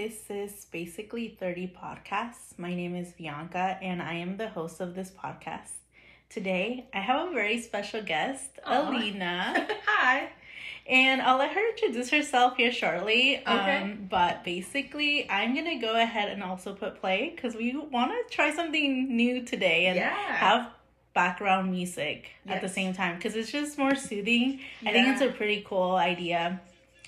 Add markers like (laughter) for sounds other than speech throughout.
This is basically 30 podcasts. My name is Bianca and I am the host of this podcast. Today, I have a very special guest, Aw. Alina, (laughs) Hi. and I'll let her introduce herself here shortly. Okay. Um, but basically, I'm going to go ahead and also put play because we want to try something new today and Yeah. have background music at the same time because it's just more soothing. I think it's a pretty cool idea.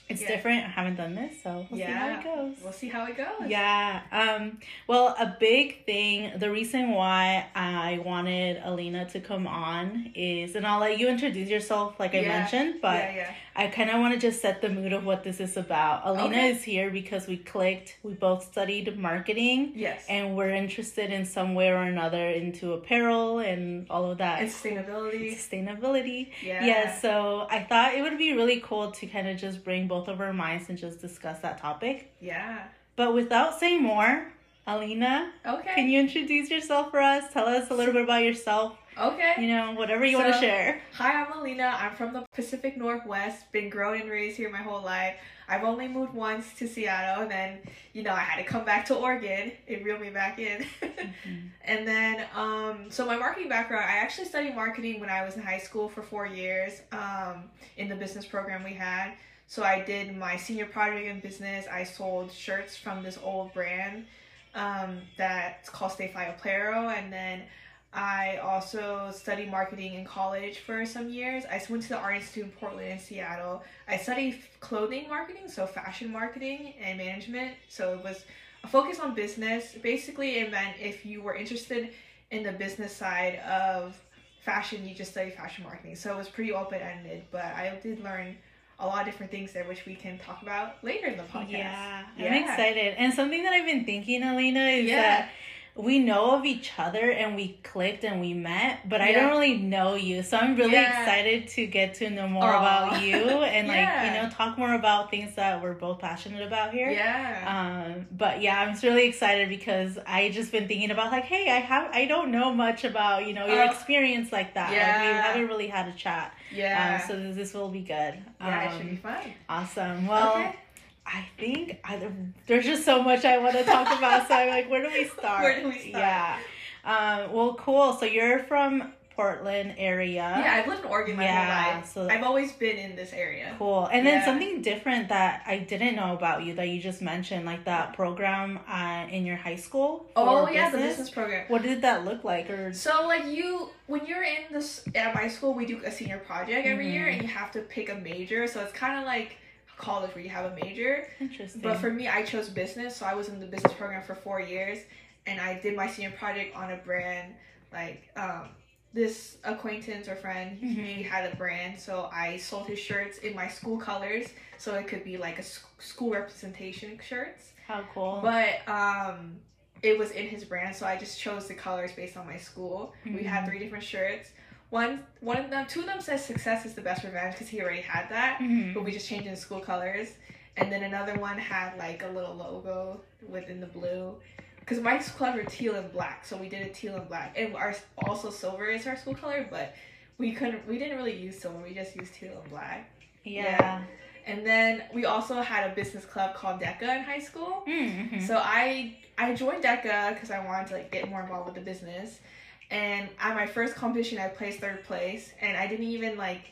It's Yeah. different. I haven't done this, so we'll see how Yeah. it goes. We'll see how it goes. Yeah. Um, well, a big thing, the reason why I wanted Alina to come on is, and I'll let you introduce yourself, like I mentioned, but yeah, yeah. I kind of want to just set the mood of what this is about. Alina Okay. is here because we clicked, we both studied marketing, Yes. and we're interested in some way or another into apparel and all of that. And sustainability. Sustainability. Yeah. Yeah, so I thought it would be really cool to kind of just bring both of our minds and just discuss that topic. Yeah. But without saying more, Alina, Okay. can you introduce yourself for us? Tell us a little bit about yourself. Okay. You know, whatever you want to share. Hi, I'm Alina. I'm from the Pacific Northwest. Been grown and raised here my whole life. I've only moved once to Seattle, and then you know I had to come back to Oregon. It reeled me back in. (laughs) and then, um, so my marketing background, I actually studied marketing when I was in high school for four years um, in the business program we had. So I did my senior project in business. I sold shirts from this old brand um, that's called Stay Fly and then I also studied marketing in college for some years. I went to the Art Institute in Portland and Seattle. I studied clothing marketing, so fashion marketing and management. So it was a focus on business. Basically, it meant if you were interested in the business side of fashion, you just studied fashion marketing. So it was pretty open ended, but I did learn a lot of different things there, which we can talk about later in the podcast. Yeah, yeah. I'm excited. And something that I've been thinking, Alina, is Yeah. that we know of each other and we clicked and we met, but I don't really know you. So I'm really Yeah. excited to get to know more Aw. about you (laughs) and like, you know, talk more about things that we're both passionate about here. Yeah. Um, but yeah, I'm just really excited because I just been thinking about like, hey, I have I don't know much about you know your Oh. experience like that. Like, Yeah. we haven't really had a chat. yeah. Um, so this, this will be good. yeah, um, it should be fun. Awesome. Well, Okay. I think I, there's just so much I want to talk about. So I'm like, where do we (laughs) start? Where do we start? Yeah. Um, well, cool. So you're from Portland area. Yeah, I've lived in Oregon my Yeah, whole life. so- I've always been in this area. Cool. And then something different that I didn't know about you that you just mentioned, like that program uh, in your high school. Oh yeah, the business program. What did that look like? Or So like you, when you're in this at my school, we do a senior project every year, Mhm. and you have to pick a major. So it's kind of like college where you have a major. interesting. But for me, I chose business, so I was in the business program for four years, and I did my senior project on a brand like um, this acquaintance or friend. He Mhm. had a brand, so I sold his shirts in my school colors, so it could be like a sc- school representation shirts. how cool. But um, it was in his brand, so I just chose the colors based on my school. We had Mhm. three different shirts. One, one of them, two of them says "Success is the best revenge" because he already had that Mhm. but we just changed in school colors. And then another one had like a little logo within the blue. Because my school colors were teal and black, so we did a teal and black. And our also silver is our school color, but we couldn't. We didn't really use silver. We just used teal and black. yeah. And then we also had a business club called DECA in high school. Mhm. So I I joined DECA because I wanted to like get more involved with the business. And at my first competition, I placed third place, and I didn't even like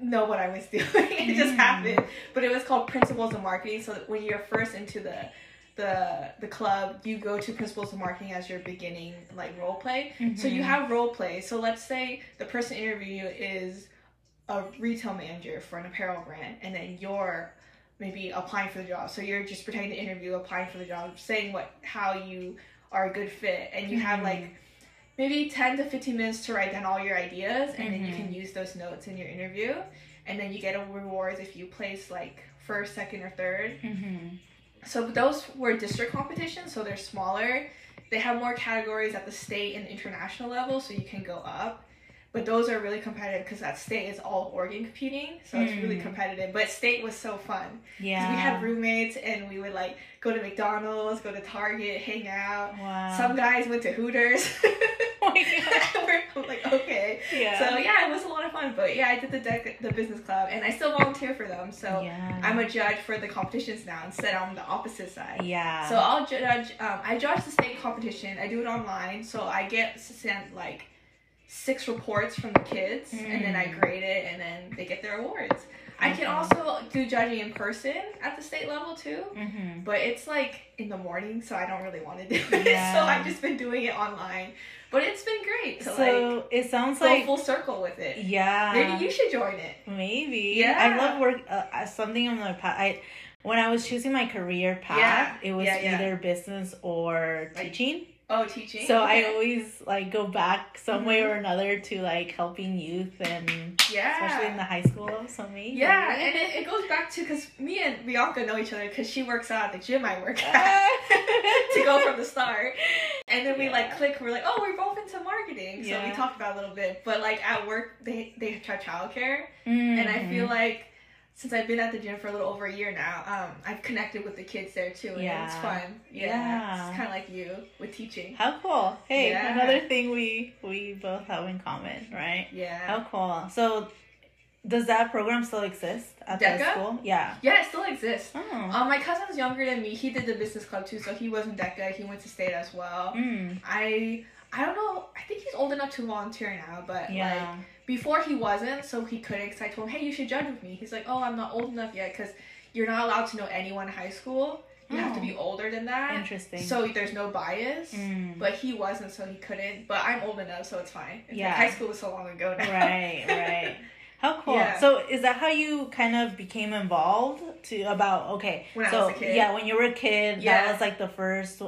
know what I was (laughs) doing. it just Mm. happened. But it was called Principles of Marketing. So when you're first into the the the club, you go to Principles of Marketing as your beginning like role play. So you Mhm. have role play. So let's say the person interviewing you is a retail manager for an apparel brand, and then you're maybe applying for the job. So you're just pretending to interview, applying for the job, saying what how you are a good fit, and you have Mhm. like maybe ten to fifteen minutes to write down all your ideas, and then you can use those notes in your interview, and then you get a reward if you place like first, second, or third. Mhm. So those were district competitions, so they're smaller. They have more categories at the state and international level, so you can go up. But those are really competitive because that state is all Oregon competing, so it's really Mm. competitive. But state was so fun. Yeah. We had roommates and we would like go to McDonald's, go to Target, hang out. Wow. Some guys went to Hooters. (laughs) Oh my God. (laughs) Like, okay. yeah. So yeah, it was a lot of fun. But yeah, I did the dec- the business club, and I still volunteer for them. So yeah. I'm a judge for the competitions now instead I'm the opposite side. yeah. So I'll judge. Um, I judge the state competition. I do it online, so I get sent like six reports from the kids, and then I Mm. grade it, and then they get their awards. I can also do judging in person at the state level too, hmm but it's like in the morning, so I don't really want to do it. (laughs) Yeah. so I've just been doing it online, but it's been great to like So it sounds go like full circle with it. yeah. Maybe you should join it. Maybe. Yeah. I love work. Uh, uh, something on the path. I when I was choosing my career path, Yeah. it was yeah. either business or Like, teaching. Oh, teaching. So I always like go back some way Mhm. or another to like helping youth and yeah. especially in the high school. So me. Yeah, and it, it goes back to because me and Bianca know each other because she works out at the gym I work at (laughs) to go from the start. And then we like click, we're like, oh, we're both into marketing. So we Yeah. talked about a little bit. But like at work, they, they have childcare. And I feel Mhm. like since I've been at the gym for a little over a year now, um, I've connected with the kids there too. And it's fun. Yeah. Yeah. It's kind of like you with teaching. How cool! Hey, Yeah. another thing we we both have in common, right? Yeah. How cool! So, does that program still exist at the DECA? school? Yeah. Yeah, it still exists. Oh. Um, my cousin's younger than me. He did the business club too, so he was in DECA. He went to state as well. Mm, I I don't know. I think he's old enough to volunteer now, but like yeah. Before he wasn't, so he couldn't. Cause I told him, hey, you should judge with me. He's like, oh, I'm not old enough yet, because you're not allowed to know anyone in high school. You have to Oh. be older than that, Interesting. so there's no bias. Mm. But he wasn't, so he couldn't. But I'm old enough, so it's fine. It's like Yeah. high school was so long ago now. right, right. (laughs) How cool. Yeah. So is that how you kind of became involved to about okay. When I so was a kid. yeah, when you were a kid, Yeah. that was like the first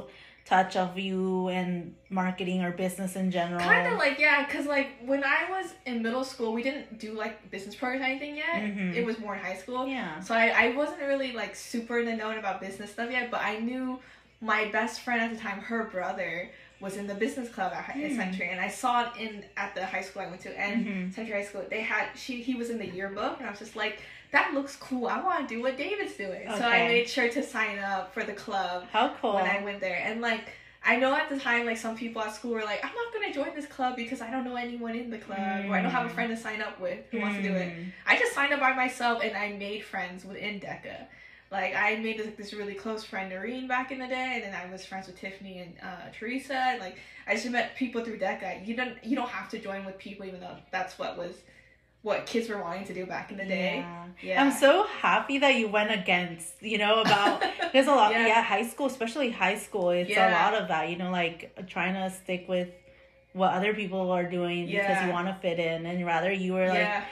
touch of you and marketing or business in general. Kind of like yeah, cause like when I was in middle school, we didn't do like business programs or anything yet. Mhm. It was more in high school. Yeah. So I, I wasn't really like super in the know about business stuff yet, but I knew my best friend at the time, her brother, was in the business club at, Hmm. Century, and I saw it in at the high school I went to, and Mhm. Century High School. They had she he was in the yearbook, and I was just like, that looks cool. I want to do what David's doing. So I made sure to sign up for the club How cool. when I went there, and like. I know at the time, like some people at school were like, "I'm not gonna join this club because I don't know anyone in the club, or I don't have a Mm. friend to sign up with who wants to do it." Mm. I just signed up by myself and I made friends within DECA. Like I made this, this really close friend Noreen back in the day, and then I was friends with Tiffany and uh, Teresa. And, like I just met people through DECA. You don't you don't have to join with people, even though that's what was what kids were wanting to do back in the day. Yeah. Yeah, I'm so happy that you went against, you know, about (laughs) there's a lot Yeah. yeah. high school, especially high school, it's a lot of that, you know, like trying to stick with what other people are doing because you want to fit in and rather you were like yeah,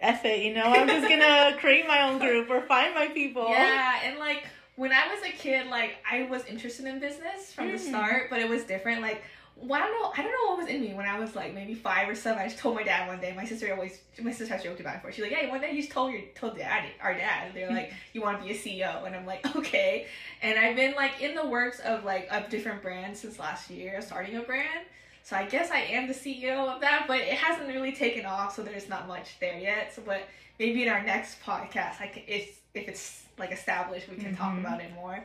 F it, you know, I'm just gonna (laughs) create my own group or find my people. yeah, and like when I was a kid, like I was interested in business from the Mm. start, but it was different. Like well, I don't know, I don't know what was in me when I was like maybe five or seven. I just told my dad one day. My sister always, my sister has joked about it before. She's like, "Hey, one day you just told your told dad, our dad, they're like, (laughs) you want to be a CEO," and I'm like, "Okay." And I've been like in the works of like a different brand since last year, starting a brand. So I guess I am the CEO of that, but it hasn't really taken off, so there's not much there yet. So, but maybe in our next podcast, I can, if if it's like established, we can talk Mhm. about it more.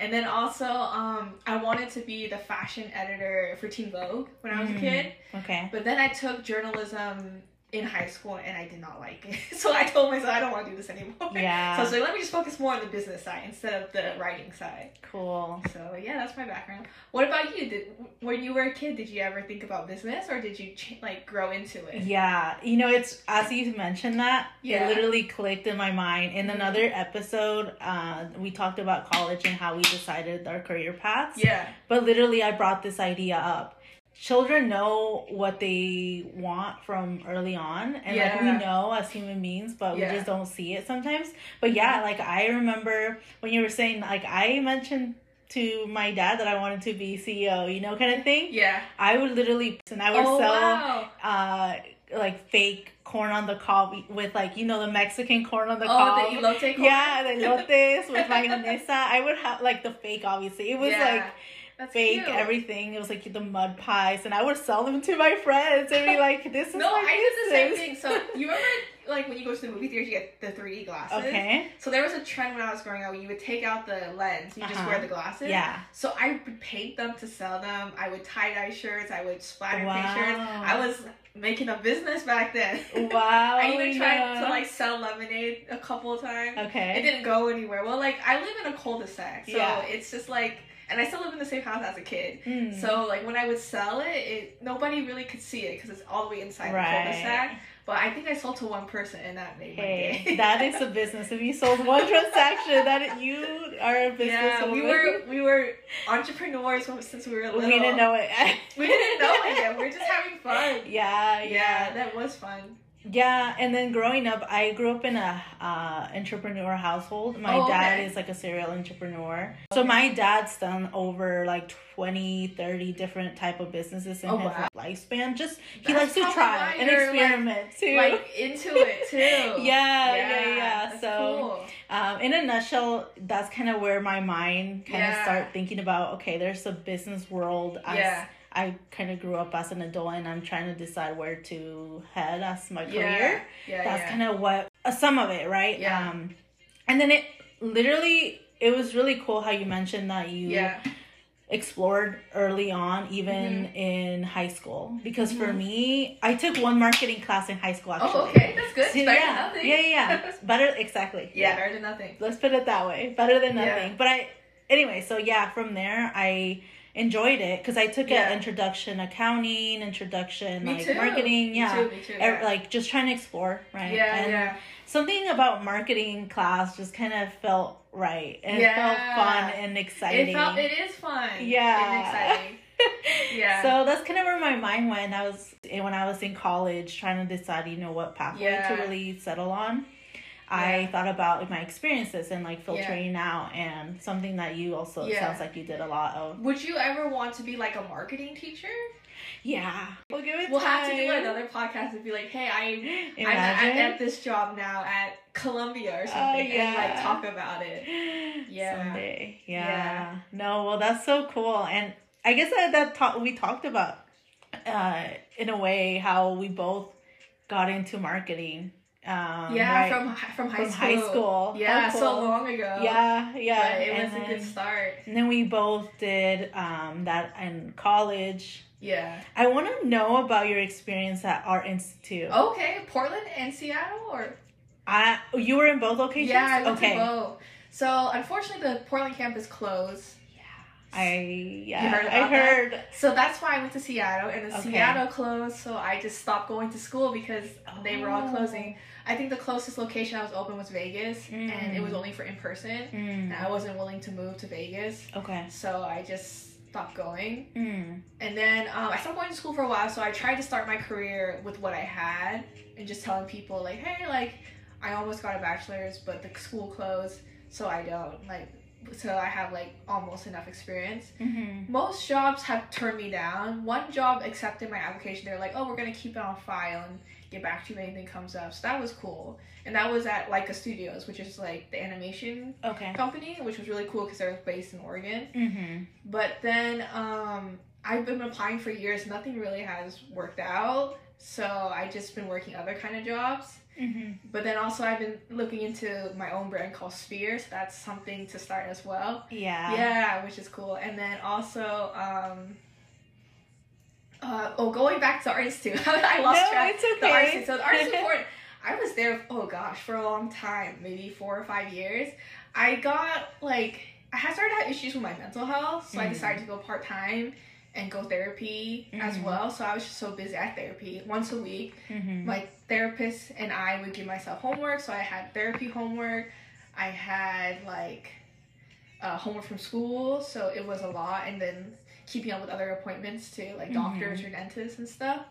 And then also, um, I wanted to be the fashion editor for Teen Vogue when I was a Mm. kid. Okay. But then I took journalism in high school and I did not like it. (laughs) So I told myself I don't want to do this anymore. (laughs) Yeah. So I was like, let me just focus more on the business side instead of the writing side. Cool. So yeah, that's my background. What about you? Did when you were a kid, did you ever think about business or did you like grow into it? Yeah, you know, it's as you mentioned that Yeah. it literally clicked in my mind. In Mhm. another episode, uh, we talked about college and how we decided our career paths. Yeah. But literally, I brought this idea up. Children know what they want from early on, and like we know as human beings, but Yeah. we just don't see it sometimes. But yeah, like I remember when you were saying, like I mentioned to my dad that I wanted to be CEO, you know, kind of thing. Yeah. I would literally and I would oh sell wow. uh like fake corn on the cob with like you know the Mexican corn on the oh, cob. the elote corn? yeah, the lotes with (laughs) mayonesa. I would have like the fake. Obviously, it was Yeah. like That's fake cute. everything. It was like the mud pies, and I would sell them to my friends and be (laughs) like, "This is No, I did the same thing. So you remember, like when you go to the movie theaters, you get the 3D glasses. Okay. So there was a trend when I was growing up. where You would take out the lens, you just Uh-huh. wear the glasses. Yeah. So I would paint them to sell them. I would tie dye shirts. I would splatter Wow. paint shirts. I was making a business back then. Wow. (laughs) I even tried Lena. to like sell lemonade a couple of times. Okay. It didn't go anywhere. Well, like I live in a cul-de-sac, so Yeah. it's just like, and I still live in the same house as a kid. Mm. So like when I would sell it, it nobody really could see it because it's all the way inside Right. the cul-de-sac. But I think I sold to one person, and that made my day. (laughs) that is a business. If you sold one (laughs) transaction, that you are a business. yeah, we were we were entrepreneurs since we were little. We didn't know it. (laughs) We didn't know it yet. We were just having fun. Yeah, Yeah, yeah, that was fun. Yeah. And then growing up, I grew up in a uh, entrepreneur household. My Oh, dad okay. is like a serial entrepreneur. So Okay. my dad's done over like 20, 30 different type of businesses in Oh, his wow. lifespan. Just he That's likes to try and you're, like- experiment too. Like into it (laughs) too. Yeah, yeah, yeah. that's So, cool. Um, in a nutshell, that's kind of where my mind kind of Yeah. start thinking about. Okay, there's a business world. As Yeah. I kind of grew up as an adult, and I'm trying to decide where to head as my career. Yeah, That's yeah. kind of what uh, some of it, right? Yeah. Um, and then it literally, it was really cool how you mentioned that you yeah. explored early on, even Mm-hmm. in high school. Because for Mhm. me, I took one marketing class in high school. Actually. Oh, okay, that's good. (laughs) So, better yeah, than nothing. yeah, yeah, yeah. (laughs) Better, exactly. yeah, better than nothing. Let's put it that way. Better than Yeah. nothing. But I, anyway, so yeah, from there I enjoyed it because I took Yeah. an introduction accounting, introduction Me like too. marketing, yeah. Me too. Me too. Er, Yeah. Like just trying to explore, right? yeah, and yeah. something about marketing class just kind of felt right and it felt Yeah. fun and exciting. It felt. It is fun. Yeah. And exciting. (laughs) Yeah. So that's kind of where my mind went. I was when I was in college trying to decide, you know, what pathway Yeah. to really settle on. I thought about like, my experiences and like filtering out and something that you also Yeah. sounds like you did a lot of. Would you ever want to be like a marketing teacher? Yeah. We'll give it We'll have to do another podcast and be like, hey, I I'm Imagine. at, at this job now at Columbia or something, and like talk about it. (gasps) Yeah. Someday. Yeah. Yeah. No, well that's so cool. And I guess that, that talk, we talked about uh in a way how we both got into marketing. Um, yeah, right? from from high From school. high school. Yeah, How so long ago. Yeah, yeah. But it was and a good start. And then we both did um, that in college. Yeah. I want to know about your experience at Art Institute. Okay, Portland and Seattle, or I, you were in both locations? yeah, I went okay. to both. So unfortunately, the Portland campus closed. I yeah, You heard I about that? heard. So that's why I went to Seattle, and then Okay. Seattle closed. So I just stopped going to school because they were all Oh. closing. I think the closest location I was open was Vegas, and it was Mm. only for in person. Mm, And I wasn't willing to move to Vegas, okay. so I just stopped going. Mm, And then um, I stopped going to school for a while, so I tried to start my career with what I had and just telling people like, hey, like I almost got a bachelor's, but the school closed, so I don't like. So I have like almost enough experience. mhm. Most jobs have turned me down. One job accepted my application. They're like, oh, we're gonna keep it on file and get back to you if anything comes up. So that was cool. And that was at Laika Studios, which is like the animation Okay. company, which was really cool because they're based in Oregon. Mm-hmm. But then um, I've been applying for years. Nothing really has worked out. So I just been working other kind of jobs. Mm-hmm. But then also I've been looking into my own brand called Sphere. So that's something to start as well. Yeah. Yeah, which is cool. And then also, um, uh, oh, going back to Art Institute, (laughs) I lost No, track. it's The Art okay. So the Art Institute, (laughs) for- I was there. Oh gosh, for a long time, maybe four or five years. I got like I had started to have issues with my mental health, so I Mhm. decided to go part time and go therapy as Mhm. well. So I was just so busy at therapy once a week Mm-hmm. my therapist and I would give myself homework. So I had therapy homework. I had like uh, homework from school. So it was a lot. And then keeping up with other appointments too, like doctors or dentists and stuff.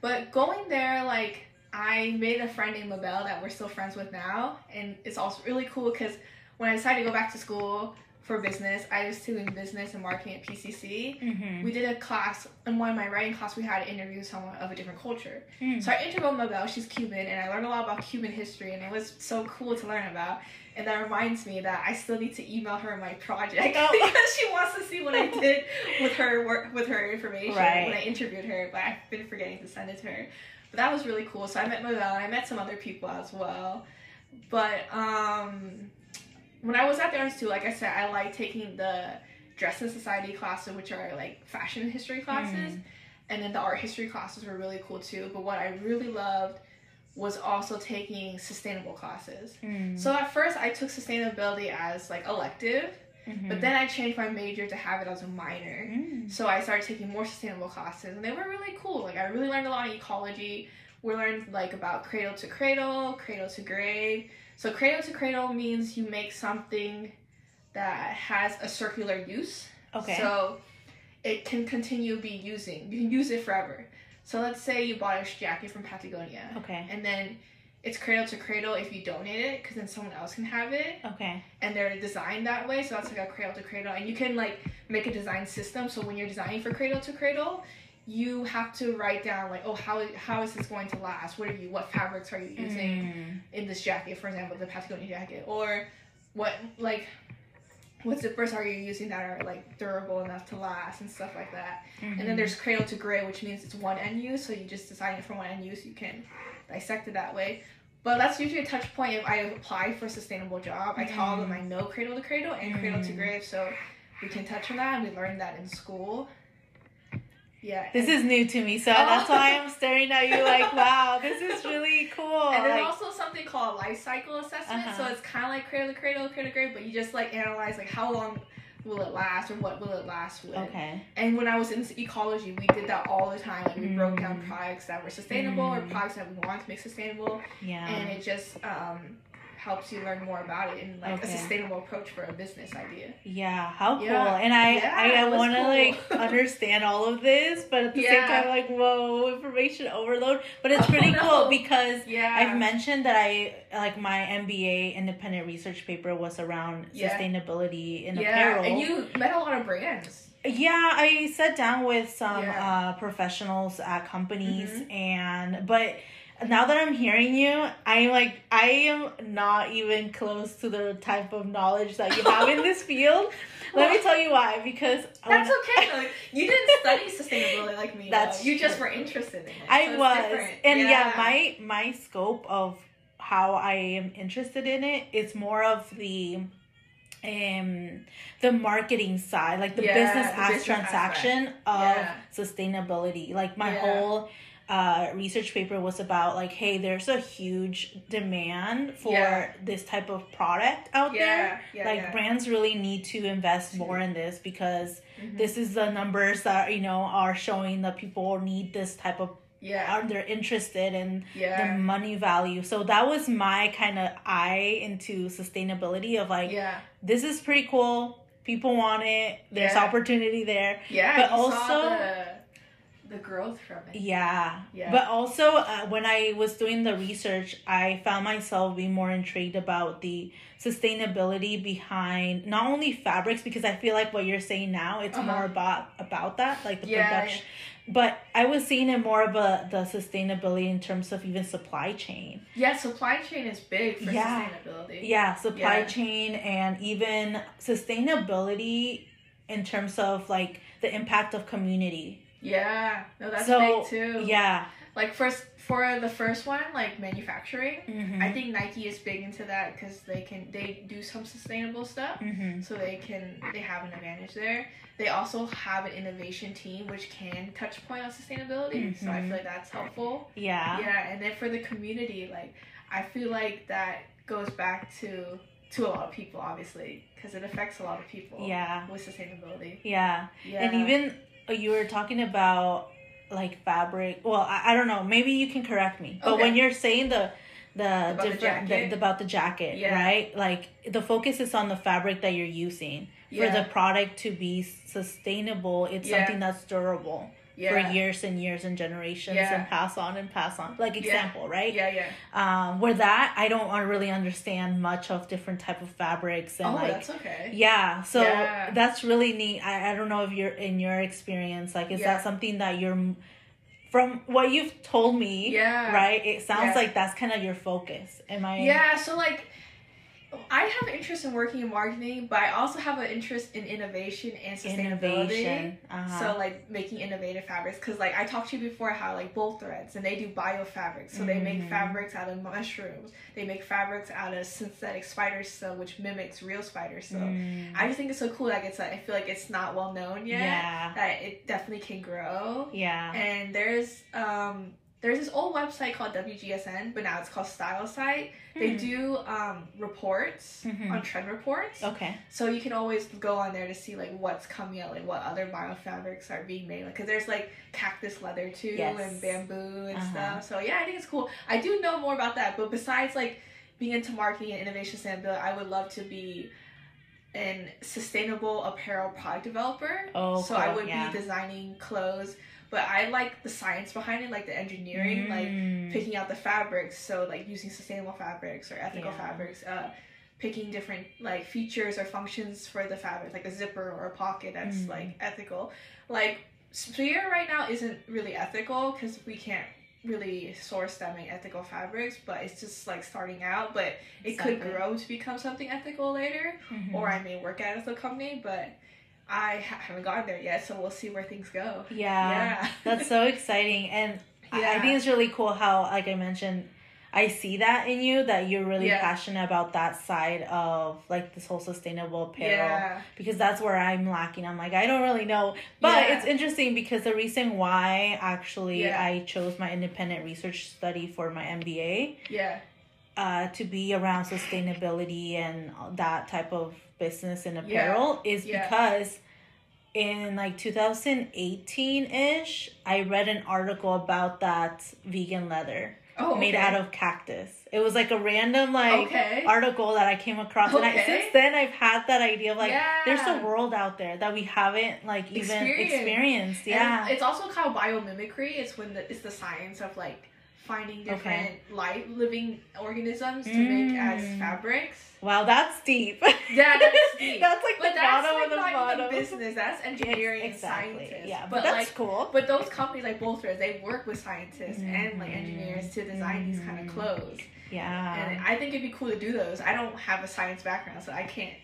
But going there, like I made a friend named LaBelle that we're still friends with now. And it's also really cool because when I decided to go back to school, for business. I was doing business and marketing at PCC. Mm-hmm. We did a class in one of my writing class. We had to interview someone of a different culture. Mm. So I interviewed Mabel. She's Cuban, and I learned a lot about Cuban history, and it was so cool to learn about. And that reminds me that I still need to email her my project (laughs) Oh. because she wants to see what I did with her work with her information Right. when I interviewed her. But I've been forgetting to send it to her. But that was really cool. So I met Mabel. and I met some other people as well. But um, when I was at the art institute, like I said, I like taking the dress and society classes, which are like fashion history classes, and then the art history classes were really cool too. But what I really loved was also taking sustainable classes. Mm. So at first, I took sustainability as like elective, Mhm. but then I changed my major to have it as a minor. Mm. So I started taking more sustainable classes, and they were really cool. Like I really learned a lot of ecology. We learned like about cradle to cradle, cradle to grave. So cradle to cradle means you make something that has a circular use. Okay. So it can continue be using. You can use it forever. So let's say you bought a jacket from Patagonia, okay. and then it's cradle to cradle if you donate it, because then someone else can have it Okay. and they're designed that way so that's like a cradle to cradle and you can like make a design system so when you're designing for cradle to cradle you have to write down like oh how, how is this going to last what are you what fabrics are you using Mm. in this jacket for example the patagonia jacket or what like what first are you using that are like durable enough to last and stuff like that and then Mhm. there's cradle to grave which means it's one end use so you just design it for one end use you can dissect it that way but that's usually a touch point if I apply for a sustainable job. I tell them I know cradle to cradle and cradle to Mm. grave, so we can touch on that, and we learned that in school. Yeah. This is new to me, so Oh. that's why I'm staring at you like, (laughs) wow, this is really cool. and there's Like, also something called a life cycle assessment. So Uh-huh. it's kind of like cradle to cradle, cradle to grave, but you just like analyze like how long will it last or what will it last with. okay. And when I was in ecology, we did that all the time. Like we broke down Mm. products that were sustainable or Mm. products that we wanted to make sustainable. Yeah. and it just um, helps you learn more about it and like Okay. a sustainable approach for a business idea. Yeah, how cool. Yeah. And I Yeah, I, I want to cool. like understand all of this, but at the same time like whoa, information overload. But it's Oh, pretty no. (laughs) cool because Yeah, I've mentioned that I like my MBA independent research paper was around Yeah. sustainability in yeah, apparel. and you met a lot of brands. Yeah, I sat down with some Yeah. uh, professionals at companies, Mhm. and but now that I'm hearing you, I'm like I am not even close to the type of knowledge that you have in this (laughs) field. Let me tell you why. Because That's okay. (laughs) You didn't study sustainability like me. That's though. you just were interested in it. I so was, different. and yeah. my my scope of how I am interested in it is more of the um the marketing side like the Yeah, business as transaction of Yeah. sustainability like my Yeah. whole uh, research paper was about like hey there's a huge demand for Yeah. this type of product out there yeah, yeah, like yeah. brands really need to invest more in this because Mhm. this is the numbers that you know are showing that people need this type of yeah, are they're interested in the money value so that was my kind of eye into sustainability of like yeah, this is pretty cool people want it there's Yeah. opportunity there yeah. but also- the, growth from it. yeah, Yeah. but also uh, when i was doing the research i found myself being more intrigued about the sustainability behind not only fabrics because i feel like what you're saying now it's Uh-huh. more about about that like the Yeah, production but i was seeing it more of a the sustainability in terms of even supply chain Yeah, supply chain is big for Yeah. sustainability. yeah supply Yeah. chain and even sustainability in terms of like the impact of community Yeah, no, that's so big too. yeah Like first for the first one, like manufacturing, mm-hmm. I think Nike is big into that because they can they do some sustainable stuff, mm-hmm. so they can they have an advantage there. They also have an innovation team which can touch point on sustainability, so I Mhm. feel like that's helpful. yeah Yeah, and then for the community, like I feel like that goes back to to a lot of people, obviously, because it affects a lot of people. yeah with sustainability. yeah Yeah, and even you were talking about like fabric well i, I don't know maybe you can correct me but Okay. when you're saying the the About different jacket? the, about the jacket Yeah. right like the focus is on the fabric that you're using for the product to be sustainable it's Yeah. something that's durable Yeah. for years and years and generations Yeah. and pass on and pass on. Like Yeah. example, right? Yeah, yeah. Um, where that I don't really understand much of different type of fabrics and oh, like that's okay. yeah, so Yeah. that's really neat. I, I don't know if you're in your experience, like, is Yeah. that something that you're, from what you've told me, Yeah. right? It sounds Yeah. like that's kind of your focus. Am I? Yeah, so like I have an interest in working in marketing, but I also have an interest in innovation and sustainability. Innovation. Uh-huh. So like making innovative fabrics, because like I talked to you before how like Bolt Threads and they do biofabrics, so they make Mhm. fabrics out of mushrooms. They make fabrics out of synthetic spider silk, which mimics real spider silk. Mm. I just think it's so cool. Like it's like, I feel like it's not well known yet. Yeah. That it definitely can grow. Yeah. And there's um there's this old website called WGSN, but now it's called Stylesight. They Hmm. do um reports Mhm. on trend reports. Okay. So you can always go on there to see like what's coming out, like what other biofabrics are being made. Like, cause there's like cactus leather too, Yes. and bamboo and Uh-huh. stuff. So yeah, I think it's cool. I do know more about that, but besides like being into marketing and innovation sustainability, I would love to be an sustainable apparel product developer. Oh, so I would yeah. be designing clothes, but I like the science behind it, like the engineering, like Mm. picking out the fabrics so like using sustainable fabrics or ethical Yeah. fabrics uh picking different like features or functions for the fabric like a zipper or a pocket that's Mm. like ethical like Sphere right now isn't really ethical because we can't really source that many ethical fabrics but it's just like starting out but it could grow to become something ethical later Mhm. or i may work at a company but i haven't gotten there yet so we'll see where things go yeah. yeah (laughs) That's so exciting. And I- I think it's really cool how, like I mentioned, I see that in you that you're really Yeah. passionate about that side of like this whole sustainable apparel. yeah because that's where I'm lacking. I'm like, I don't really know. But Yeah. it's interesting because the reason why actually Yeah. I chose my independent research study for my MBA yeah uh, to be around sustainability and that type of business and apparel is Yeah. because in like 2018 ish, I read an article about that vegan leather oh made okay. out of cactus. It was like a random like okay article that I came across, and I, since then I've had that idea of like there's a world out there that we haven't like even Experience. experienced. And Yeah, it's also called biomimicry. It's when the, it's the science of like finding different life living organisms to make as Mm. fabrics. wow, that's deep. Yeah, that's (laughs) deep. That's like but the that's bottom like of the not bottom. even business. That's engineering and exactly. scientists. Yeah, but, but, that's like cool. but those companies like Bolt Threads, they work with scientists and like engineers to design these kind of clothes. yeah. And I think it'd be cool to do those. I don't have a science background, so I can't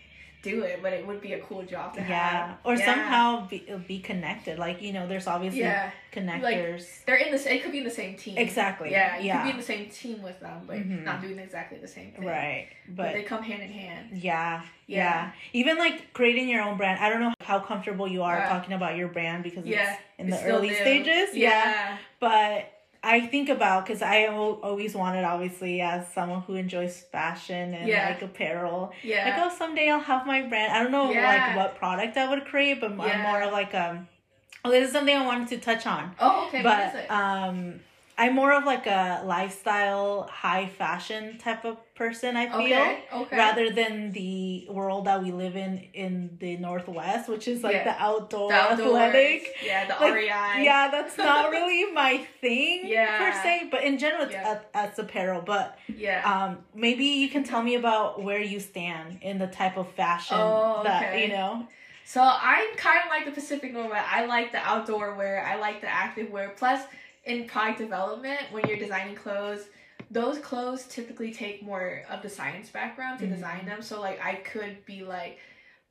do it, but it would be a cool job to yeah, have. or Yeah. somehow be, be connected. Like you know, there's obviously Yeah. connectors. They're in this. It could be in the same team. Exactly. Yeah, you Yeah. could be in the same team with them, but Mhm. not doing exactly the same thing. right, But, but they come hand in hand. Yeah, yeah. Even like creating your own brand. I don't know how comfortable you are talking about your brand because Yeah, it's in It's the early new. stages. Yeah. But I think about because I always wanted, obviously, as someone who enjoys fashion and Yeah. like apparel. Yeah. Like, oh, someday I'll have my brand. I don't know Yeah. like what product I would create, but I'm more of like um. Oh, this is something I wanted to touch on. oh, okay. but um I'm more of like a lifestyle, high fashion type of person, I feel. okay. Okay. Rather than the world that we live in in the Northwest, which is like Yeah. the outdoor the athletic. Yeah, the Like, REI. Yeah, that's (laughs) not really my thing Yeah. per se, but in general, it's Yeah. as, apparel. But Yeah. um, maybe you can tell me about where you stand in the type of fashion Oh, that you know. So I'm kind of like the Pacific Northwest. I like the outdoor wear. I like the active wear. Plus, in product development, when you're designing clothes, those clothes typically take more of the science background to Mhm. design them. So like I could be like,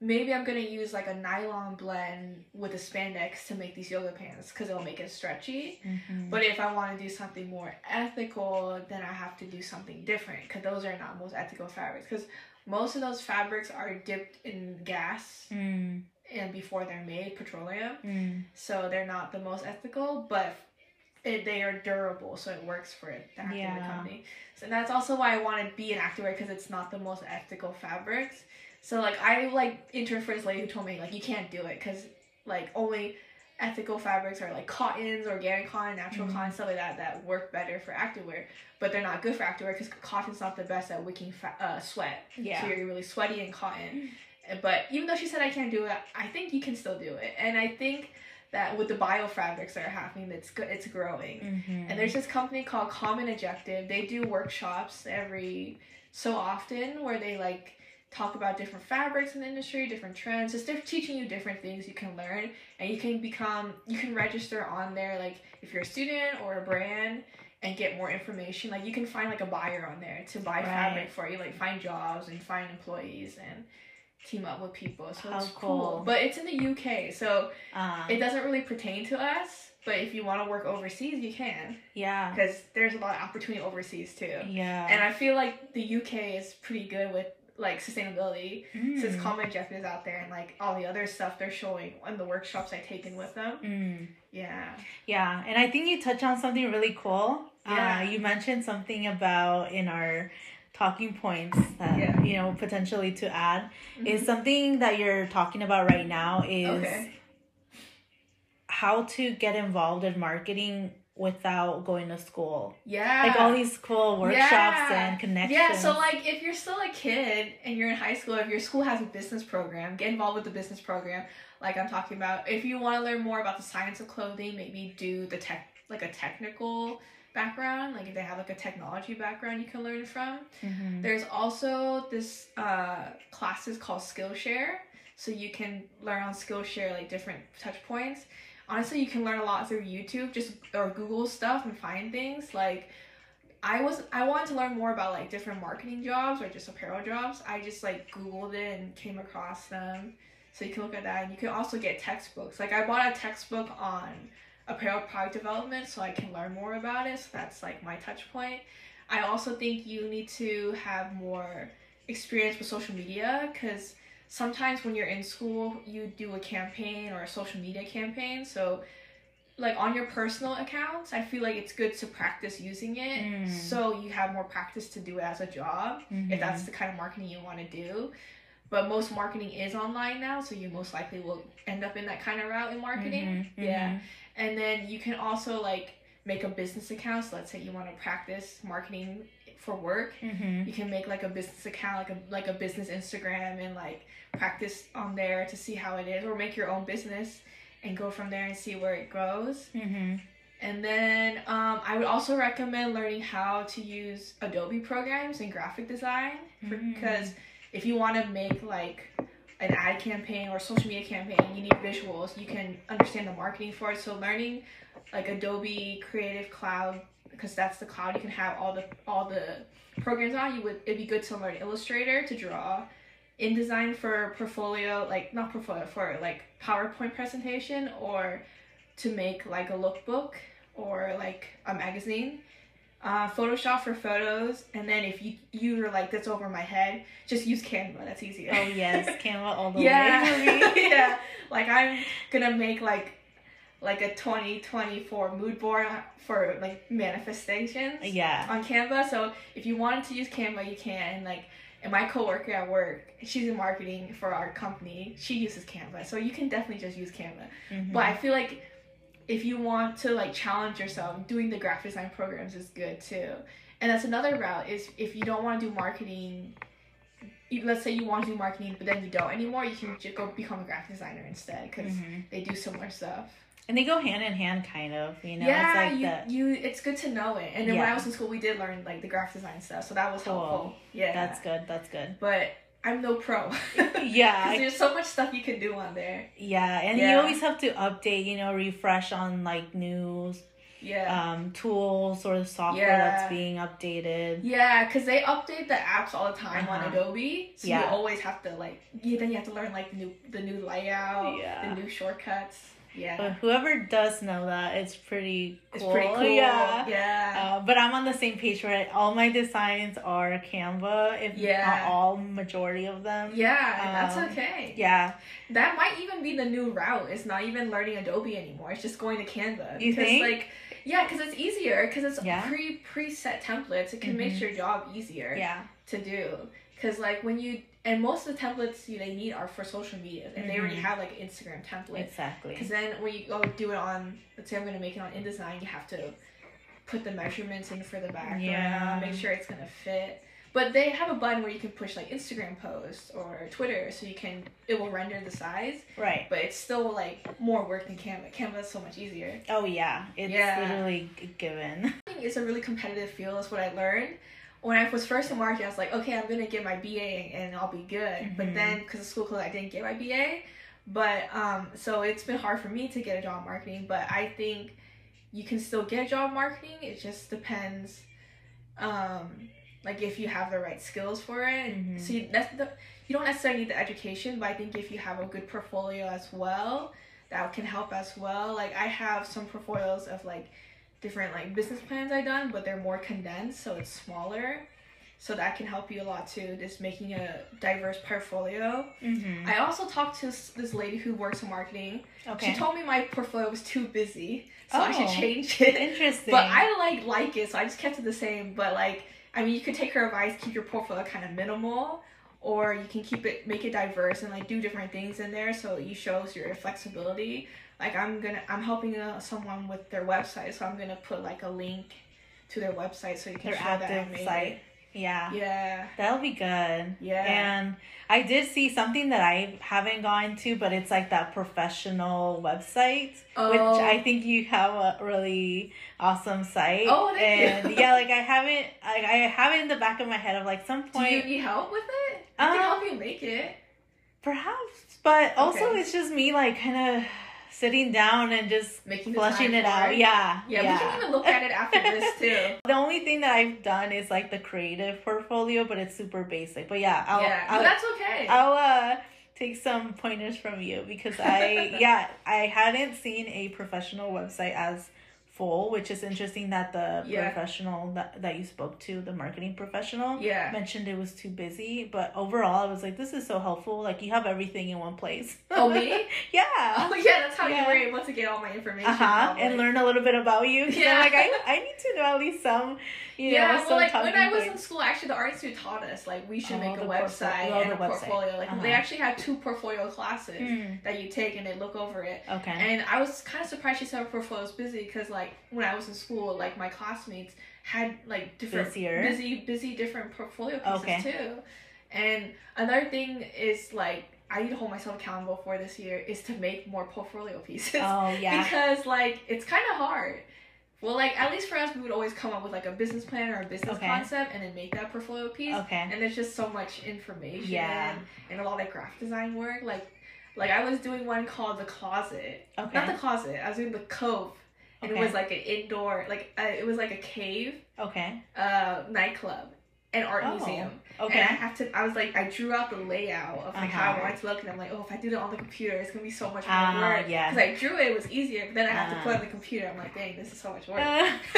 maybe I'm gonna use like a nylon blend with a spandex to make these yoga pants because it'll make it stretchy. Mhm. But if I want to do something more ethical, then I have to do something different because those are not most ethical fabrics. Because most of those fabrics are dipped in gas Mm, and before they're made, petroleum. mm. So they're not the most ethical, but it, they are durable, so it works for it, the activewear Yeah. company. So that's also why I want to be an activewear because it's not the most ethical fabrics. So like I like interned for this lady who told me like you can't do it because like only ethical fabrics are like cottons, organic cotton, natural Mhm. cotton, stuff like that that work better for activewear, but they're not good for activewear because cotton's not the best at wicking fa- uh, sweat. Yeah. So you're really sweaty in cotton. But even though she said I can't do it, I think you can still do it. And I think that with the biofabrics that are happening, it's good. It's growing. Mm-hmm. And there's this company called Common Objective. They do workshops every so often where they like talk about different fabrics in the industry, different trends. Just they're teaching you different things you can learn, and you can become you can register on there like if you're a student or a brand and get more information. Like you can find like a buyer on there to buy Right. fabric for you, like find jobs and find employees and team up with people. So How it's cool. cool. But it's in the UK, so Uh, it doesn't really pertain to us. But if you want to work overseas, you can yeah. because there's a lot of opportunity overseas too. Yeah. And I feel like the UK is pretty good with like sustainability since Mm. Common Objective is out there and like all the other stuff they're showing in the workshops I've taken with them. Mm. Yeah. Yeah, and I think you touched on something really cool. Yeah. Uh, you mentioned something about in our talking points that Yeah. you know potentially to add is Mhm. something that you're talking about right now is Okay. how to get involved in marketing without going to school. Yeah. Like all these cool workshops Yeah. and connections. Yeah, so like if you're still a kid and you're in high school, if your school has a business program, get involved with the business program. Like I'm talking about, if you want to learn more about the science of clothing, maybe do the tech, like a technical background. Like if they have like a technology background, you can learn from. Mhm. There's also this uh, classes called Skillshare, so you can learn on Skillshare like different touch points. Honestly, you can learn a lot through YouTube, just or Google stuff and find things. Like I was, I wanted to learn more about like different marketing jobs or just apparel jobs. I just like Googled it and came across them. So you can look at that, and you can also get textbooks. Like I bought a textbook on apparel product development, so I can learn more about it. So that's like my touch point. I also think you need to have more experience with social media because sometimes when you're in school, you do a campaign or a social media campaign. So, like on your personal accounts, I feel like it's good to practice using it Mm. so you have more practice to do it as a job if Mhm. that's the kind of marketing you want to do. But most marketing is online now, so you most likely will end up in that kind of route in marketing. Mhm. Yeah. And then you can also like make a business account. So let's say you want to practice marketing for work. Mhm. You can make like a business account, like a like a business Instagram, and like practice on there to see how it is, or make your own business and go from there and see where it goes. Mhm. And then um, I would also recommend learning how to use Adobe programs and graphic design because Mm. If you want to make like an ad campaign or social media campaign, you need visuals. You can understand the marketing for it. So learning like Adobe Creative Cloud because that's the cloud you can have all the all the programs on. You would it'd be good to learn Illustrator to draw, InDesign for portfolio like not portfolio for like PowerPoint presentation or to make like a lookbook or like a magazine. Uh, Photoshop for photos, and then if you you're like that's over my head, just use Canva. That's easier. Oh yes, (laughs) Canva all the yeah, way (laughs) yeah. Like I'm gonna make like like a 2024 mood board for like manifestations Yeah. on Canva. So if you wanted to use Canva, you can. Like, and my coworker at work, she's in marketing for our company. She uses Canva, so you can definitely just use Canva. Mhm. But I feel like if you want to like challenge yourself, doing the graphic design programs is good too. And that's another route is if you don't want to do marketing. Let's say you want to do marketing, but then you don't anymore. You can just go become a graphic designer instead because Mhm. they do similar stuff. And they go hand in hand, kind of. You know, yeah, it's like you, that. you it's good to know it. And then when I was in school, we did learn like the graphic design stuff, so that was Cool. helpful. Yeah, That's good. That's good. but I'm no pro. (laughs) Yeah, because there's so much stuff you can do on there. Yeah, and you always have to update. You know, refresh on like news, Yeah. um, tools or the software Yeah. that's being updated. Yeah, because they update the apps all the time on Uh-huh. Adobe, so you always have to like. Yeah, then you have to learn like the new the new layout, Yeah. the new shortcuts. Yeah, But whoever does know that, it's pretty it's cool. pretty cool. Yeah. yeah. Uh, but I'm on the same page where all my designs are Canva, if Yeah. not all, majority of them. yeah, and um, that's okay. Yeah. That might even be the new route. It's not even learning Adobe anymore. It's just going to Canva. You because, think? Like, yeah, because it's easier. Because it's Yeah. pre preset templates. It can make Mhm. your job easier Yeah. to do. Because like when you and most of the templates you, they need are for social media, and they already Mhm. have like Instagram templates. Exactly. Because then when you go do it on, let's say I'm gonna make it on InDesign, you have to put the measurements in for the background, Yeah. make sure it's gonna fit. But they have a button where you can push like Instagram posts or Twitter, so you can it will render the size. Right. But it's still like more work than Canva. Canva is so much easier. Oh yeah, it's Yeah. literally given. It's a really competitive field. Is what I learned. When I was first in marketing, I was like, okay, I'm gonna get my BA and I'll be good. But Mhm. then, because of school closed, I didn't get my BA. But um, so it's been hard for me to get a job in marketing. But I think you can still get a job in marketing. It just depends, um, like if you have the right skills for it. Mhm. So you, that's the you don't necessarily need the education, but I think if you have a good portfolio as well, that can help as well. Like I have some portfolios of like different like business plans I've done, but they're more condensed, so it's smaller. So that can help you a lot too. Just making a diverse portfolio. Mm-hmm. I also talked to this lady who works in marketing. Okay. She told me my portfolio was too busy, so I should Oh. change it. Interesting. But I like like it, so I just kept it the same. But like, I mean, you could take her advice, keep your portfolio kind of minimal, or you can keep it, make it diverse, and like do different things in there, so you shows your flexibility. Like I'm gonna, I'm helping uh, someone with their website, so I'm gonna put like a link to their website so you can Their show that I active made site. it. Yeah. Yeah, That'll be good. yeah. And I did see something that I haven't gone to, but it's like that professional website, which Oh. I think you have a really awesome site. Oh, thank you. and yeah, like I haven't, like I have it in the back of my head of like some Do point, you need help with it? I Um, can help you make it. perhaps, but also Okay. it's just me like kind of sitting down and just Making flushing it out. Yeah, Yeah, we can even look at it after this (laughs) too. The only thing that I've done is like the creative portfolio, but it's super basic. But yeah, I'll, yeah, I'll that's okay. I'll uh take some pointers from you because I (laughs) yeah, I hadn't seen a professional website as full, which is interesting that the Yeah. professional that, that you spoke to, the marketing professional, yeah. mentioned it was too busy. But overall I was like, this is so helpful. Like you have everything in one place. Oh, me? (laughs) yeah. (laughs) Oh yeah, that's how Yeah. you were able to get all my information. Uh-huh. probably. And learn a little bit about you. 'Cause I'm Yeah. like I, I (laughs) need to know at least some you yeah, know, well, like when I was in school, actually, the art institute taught us like we should Oh, make a website portfolio- oh, and a website. portfolio. Like they Uh-huh. actually have two portfolio classes Hmm. that you take and they look over it. Okay. And I was kind of surprised she said her portfolio was busy because like when I was in school, like my classmates had like different Busier. busy, busy different portfolio pieces Okay. too. And another thing is like I need to hold myself accountable for this year is to make more portfolio pieces. oh yeah. (laughs) because like it's kind of hard. Well, like at least for us, we would always come up with like a business plan or a business Okay. concept, and then make that portfolio piece. Okay. And there's just so much information Yeah. and a lot of graphic design work. Like, like I was doing one called the closet, Okay. not the closet. I was doing the cove, and Okay. it was like an indoor, like uh, it was like a cave, Okay. uh, nightclub, and art Oh, museum. Okay. And I have to. I was like, I drew out the layout of like how I Uh-huh. want it to look, and I'm like, oh, if I did it on the computer, it's gonna be so much more Ah, work. yeah. Because I drew it, it was easier, but then I have to put it Ah. on the computer. I'm like, dang, this is so much work. (laughs) (laughs)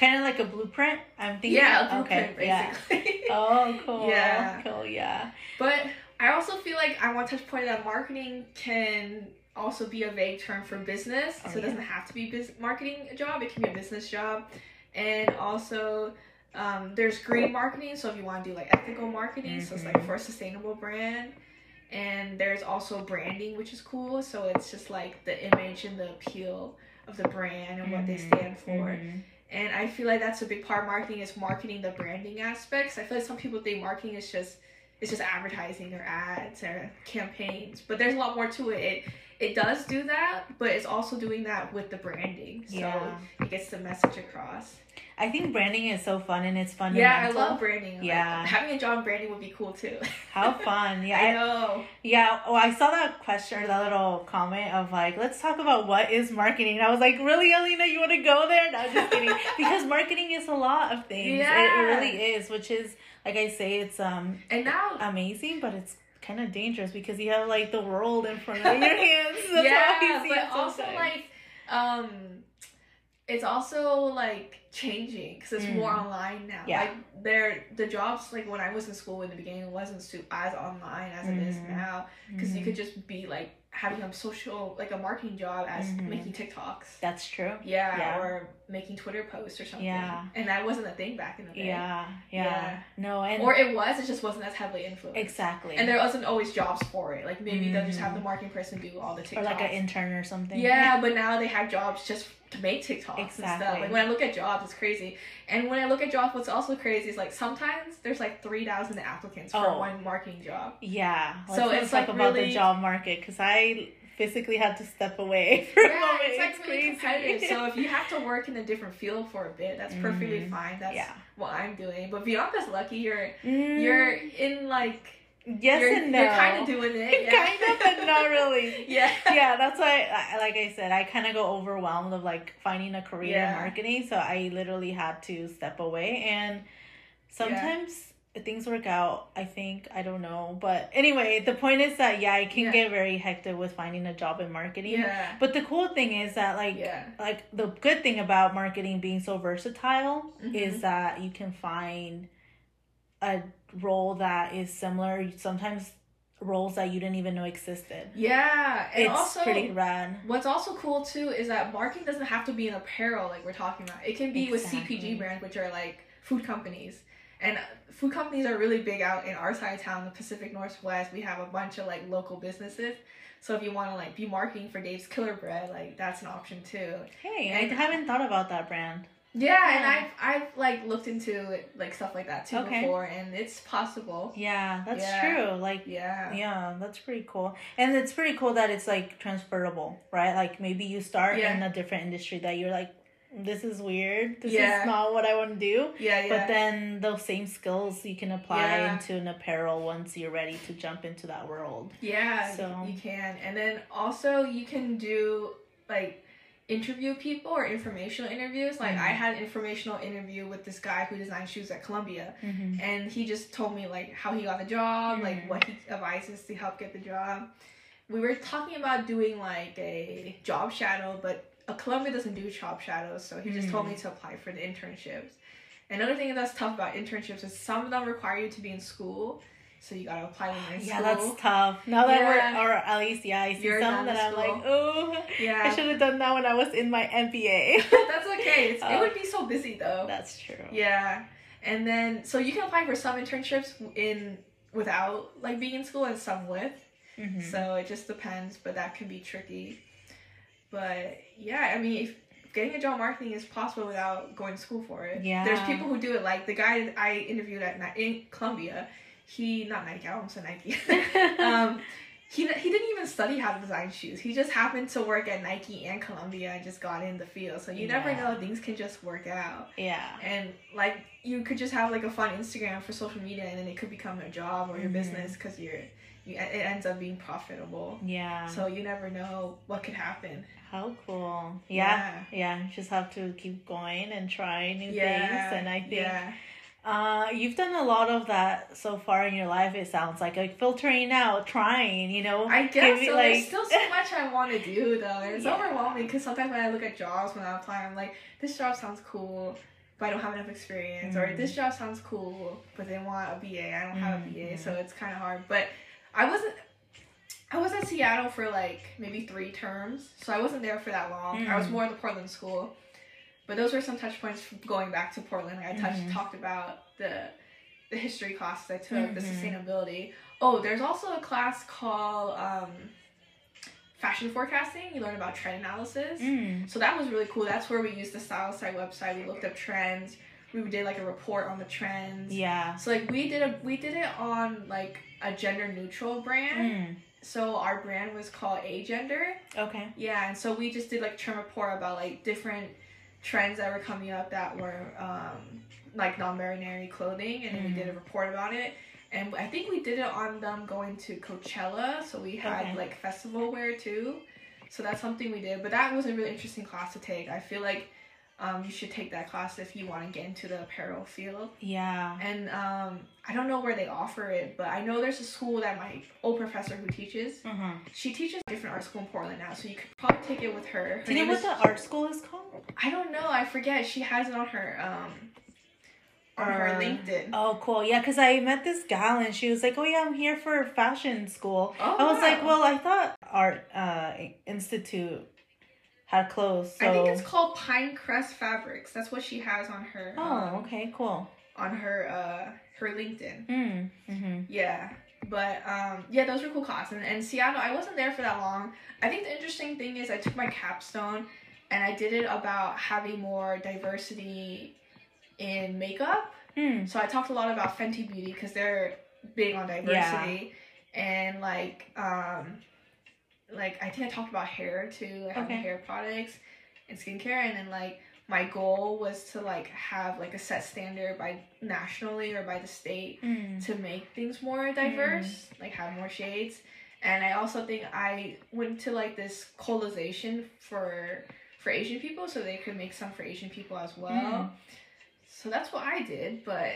kind of like a blueprint. I'm thinking. yeah, a okay. blueprint Yeah. basically. (laughs) Oh, cool. Yeah. Cool. Yeah. But I also feel like I want to touch point that marketing can also be a vague term for business. Oh, so it yeah. doesn't have to be bus- marketing job. It can be a business job, and also. Um, there's green marketing, so if you want to do like ethical marketing, so it's like Mhm. for a sustainable brand. And there's also branding, which is cool. So it's just like the image and the appeal of the brand and what they Mhm. stand for. Mhm. And I feel like that's a big part of marketing is marketing the branding aspects. I feel like some people think marketing is just it's just advertising or ads or campaigns, but there's a lot more to it. It it does do that, but it's also doing that with the branding, so Yeah. it gets the message across. I think branding is so fun and it's fun. Yeah, I love branding. Like, Yeah. having a job in branding would be cool too. How (laughs) fun. Yeah. I know. Yeah, oh, I saw that question or that little comment of like, let's talk about what is marketing. And I was like, really, Alina, you want to go there? No, just kidding. (laughs) because marketing is a lot of things. It, Yeah. it really is, which is, like I say, it's um And now amazing, but it's kind of dangerous because you have like the world in front of your (laughs) hands. That's yeah, but also sometimes. like um it's also like changing because it's more Mm. online now Yeah. like there the jobs like when i was in school in the beginning wasn't as online as it is Mhm. now because you Mhm. could just be like having a social like a marketing job as Mhm. making tiktoks That's true. yeah, Yeah. or making twitter posts or something Yeah. and that wasn't a thing back in the day Yeah, yeah, Yeah. No, and or it was it just wasn't as heavily influenced exactly. and there wasn't always jobs for it like maybe they'll just have the marketing person do all the tiktoks or like an intern or something. yeah, but now they have jobs just to make TikToks and stuff. Like when I look at jobs, it's crazy. And when I look at jobs, what's also crazy is like sometimes there's like three thousand applicants for Oh. one marketing job. Yeah. Let's So it's, like, about really- the job market because I physically had to step away (laughs) for a moment. it's like really crazy. competitive. So if you have to (laughs) work in a different field for a bit, that's perfectly Mhm. fine. That's yeah. what I'm doing. But Bianca's lucky. You're Mm, you're in like yes you're, and no. you're kind of doing it. (laughs) Yeah. kind of, but not (laughs) really. yeah. yeah, that's why, I- like I said, I kind of go overwhelmed of like finding a career Yeah. in marketing. So I literally had to step away, and sometimes things work out. I think I don't know, but anyway, the point is that yeah, I can Yeah. get very hectic with finding a job in marketing. Yeah. But the cool thing is that like Yeah. like the good thing about marketing being so versatile Mhm. is that you can find a role that is similar sometimes roles that you didn't even know existed Yeah. And it's also pretty rad What's also cool too is that marketing doesn't have to be in apparel like we're talking about. It can be Exactly. with CPG brands, which are like food companies. And food companies are really big out in our side of town, the Pacific Northwest. We have a bunch of like local businesses. So if you want to like be marketing for Dave's Killer Bread, like that's an option too. hey And- i haven't thought about that brand Yeah, and I've I've like looked into it, like stuff like that too Okay. before, and it's possible. yeah that's Yeah. true like Yeah. yeah that's pretty cool and it's pretty cool that it's like transferable right like maybe you start Yeah. in a different industry that you're like this is weird this Yeah. is not what i want to do Yeah, yeah. But then those same skills you can apply Yeah. into an apparel once you're ready to jump into that world. Yeah, So- you can. And then also you can do like interview people or informational interviews. Like I Mhm. had an informational interview with this guy who designed shoes at Columbia Mm-hmm. and he just told me like how he got the job, Mhm. like what he advises to help get the job. We were talking about doing like a job shadow, but uh, Columbia doesn't do job shadows, so he just told me to apply for the internships. Another thing that's tough about internships is some of them require you to be in school, so you gotta apply when you're in (sighs) Yeah, school. that's tough. Now that Yeah. we're, or at least, yeah, I see You're some that I'm like, oh, yeah, I should have done that when I was in my MBA. (laughs) that's okay. It's, it Uh, would be so busy though. That's true. Yeah, and then so you can apply for some internships in without like being in school and some with. Mhm. So it just depends, but that can be tricky. But yeah, I mean, if getting a job marketing is possible without going to school for it. Yeah. There's people who do it. Like the guy I interviewed at in Columbia, he not Nike. I almost said Nike. (laughs) um, he he didn't even study how to design shoes. He just happened to work at Nike and Columbia and just got in the field. So you never know; things can just work out. yeah. And like you could just have like a fun Instagram for social media, and then it could become a job or your Mhm. business because you're you, it ends up being profitable. Yeah. So you never know what could happen. How cool. Yeah. Yeah. You just have to keep going and try new Yeah. things. And I think yeah. Uh, you've done a lot of that so far in your life, it sounds like. Like filtering out, trying, you know? I guess so. like- There's still so much I want to do though. and It's (laughs) Yeah. overwhelming because sometimes when I look at jobs when I apply, I'm like, this job sounds cool, but I don't have enough experience. Or Mhm. this job sounds cool, but they want a BA. I don't have a BA, so it's kind of hard. But I wasn't. I was in Seattle for like maybe three terms, so I wasn't there for that long. I was Mm. more in the Portland school, but those were some touch points from going back to Portland. Like I touched Mhm. talked about the the history classes I took, the Mhm. sustainability. Oh, there's also a class called um, fashion forecasting. You learn about trend analysis. Mm. So that was really cool. That's where we used the Stylesight website. We looked up trends. We did like a report on the trends. Yeah. So like we did a we did it on like a gender neutral brand. Mm. So our brand was called A Gender. Okay. Yeah, and so we just did like term report about like different trends that were coming up that were um, like non-binary clothing, and then we did a report about it. And I think we did it on them going to Coachella, so we had Okay. like festival wear too. So that's something we did, but that was a really interesting class to take. I feel like um, you should take that class if you want to get into the apparel field. Yeah. And um, I don't know where they offer it, but I know there's a school that my old professor who teaches Uh-huh. she teaches a different art school in Portland now, so you could probably take it with her. Her Do you know what is- the art school is called? I don't know. I forget. She has it on her um on her Uh, LinkedIn. Oh, cool. Yeah, because I met this gal and she was like, oh, yeah, I'm here for fashion school. Oh, I was like, well, I thought Art uh, Institute had closed. So... I think it's called Pine Crest Fabrics. That's what she has on her Oh, um, okay, cool. on her uh her LinkedIn. Mm. Mm-hmm. Yeah. But um yeah, those were cool classes. And, and Seattle, I wasn't there for that long. I think the interesting thing is I took my capstone and I did it about having more diversity in makeup. Hmm. So I talked a lot about Fenty Beauty because they're big on diversity, and like um, like I think I talked about hair too, like Okay. hair products and skincare, and then like my goal was to like have like a set standard by nationally or by the state Hmm. to make things more diverse, like have more shades. And I also think I went to like this coalization for for Asian people, so they could make some for Asian people as well. Mm. So that's what I did, but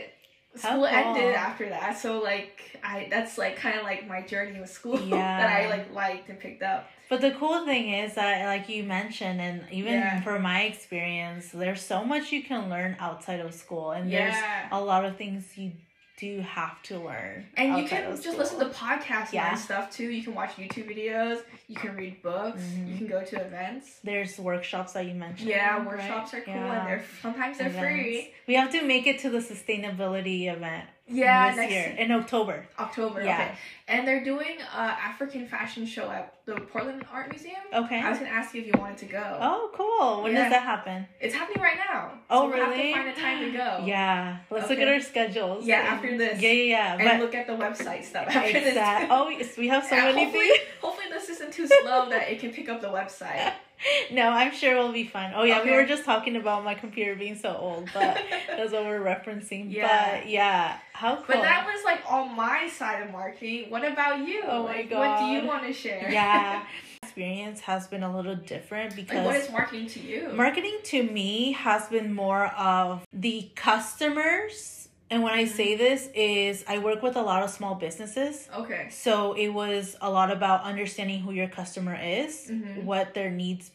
school ended after that. So like I that's like kind of like my journey with school Yeah. (laughs) that I like liked and picked up. But the cool thing is that, like you mentioned, and even Yeah. for my experience, there's so much you can learn outside of school, and there's a lot of things you do you have to learn. And you can just listen to podcasts Yeah. and stuff too. You can watch YouTube videos. You can read books. Mhm. You can go to events. There's workshops that you mentioned. Yeah, right? workshops are cool Yeah. and they're sometimes they're free. We have to make it to the sustainability event. Yeah, next year in October. October. Yeah. Okay. And they're doing a African fashion show at the Portland Art Museum. Okay. I was gonna ask you if you wanted to go. Oh, cool. When Yeah. does that happen? It's happening right now. Oh, so we'll really? Have to find a time to go. (gasps) Yeah. Let's look at our schedules. Yeah, after this. Yeah, yeah, yeah. And But look at the website stuff after this. Oh, yes, we have so (laughs) Yeah, many hopefully, things. hopefully this isn't too (laughs) slow that it can pick up the website. (laughs) No, I'm sure it'll be fun. Oh yeah, we were just talking about my computer being so old, but (laughs) that's what we're referencing. Yeah. But yeah, how cool. But that was like on my side of marketing. What about you? Oh my like, What do you want to share? yeah, (laughs) experience has been a little different Like, because what is marketing to you? marketing to me has been more of the customers. And when I Mm-hmm. say this is I work with a lot of small businesses. okay. So it was a lot about understanding who your customer is, Mhm. what their needs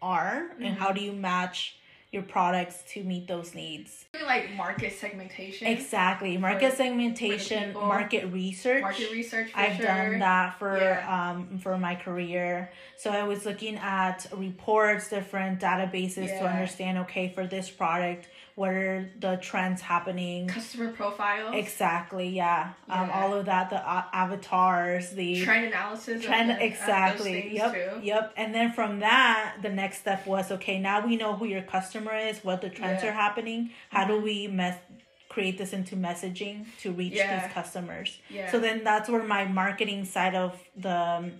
are, and Mhm. how do you match your products to meet those needs. Like market segmentation. Exactly. Market For- segmentation, people. market research. Market research. For I've sure. done that for Yeah. um for my career. So I was looking at reports, different databases to understand okay, for this product, what are the trends happening? Customer profiles. Exactly, yeah. Um all of that, the uh, avatars, the Trend analysis. trend the- exactly yep too. yep and then from that the next step was okay now we know who your customer is what the trends Yeah. are happening how do we mes- create this into messaging to reach Yeah. these customers Yeah. so then that's where my marketing side of the um,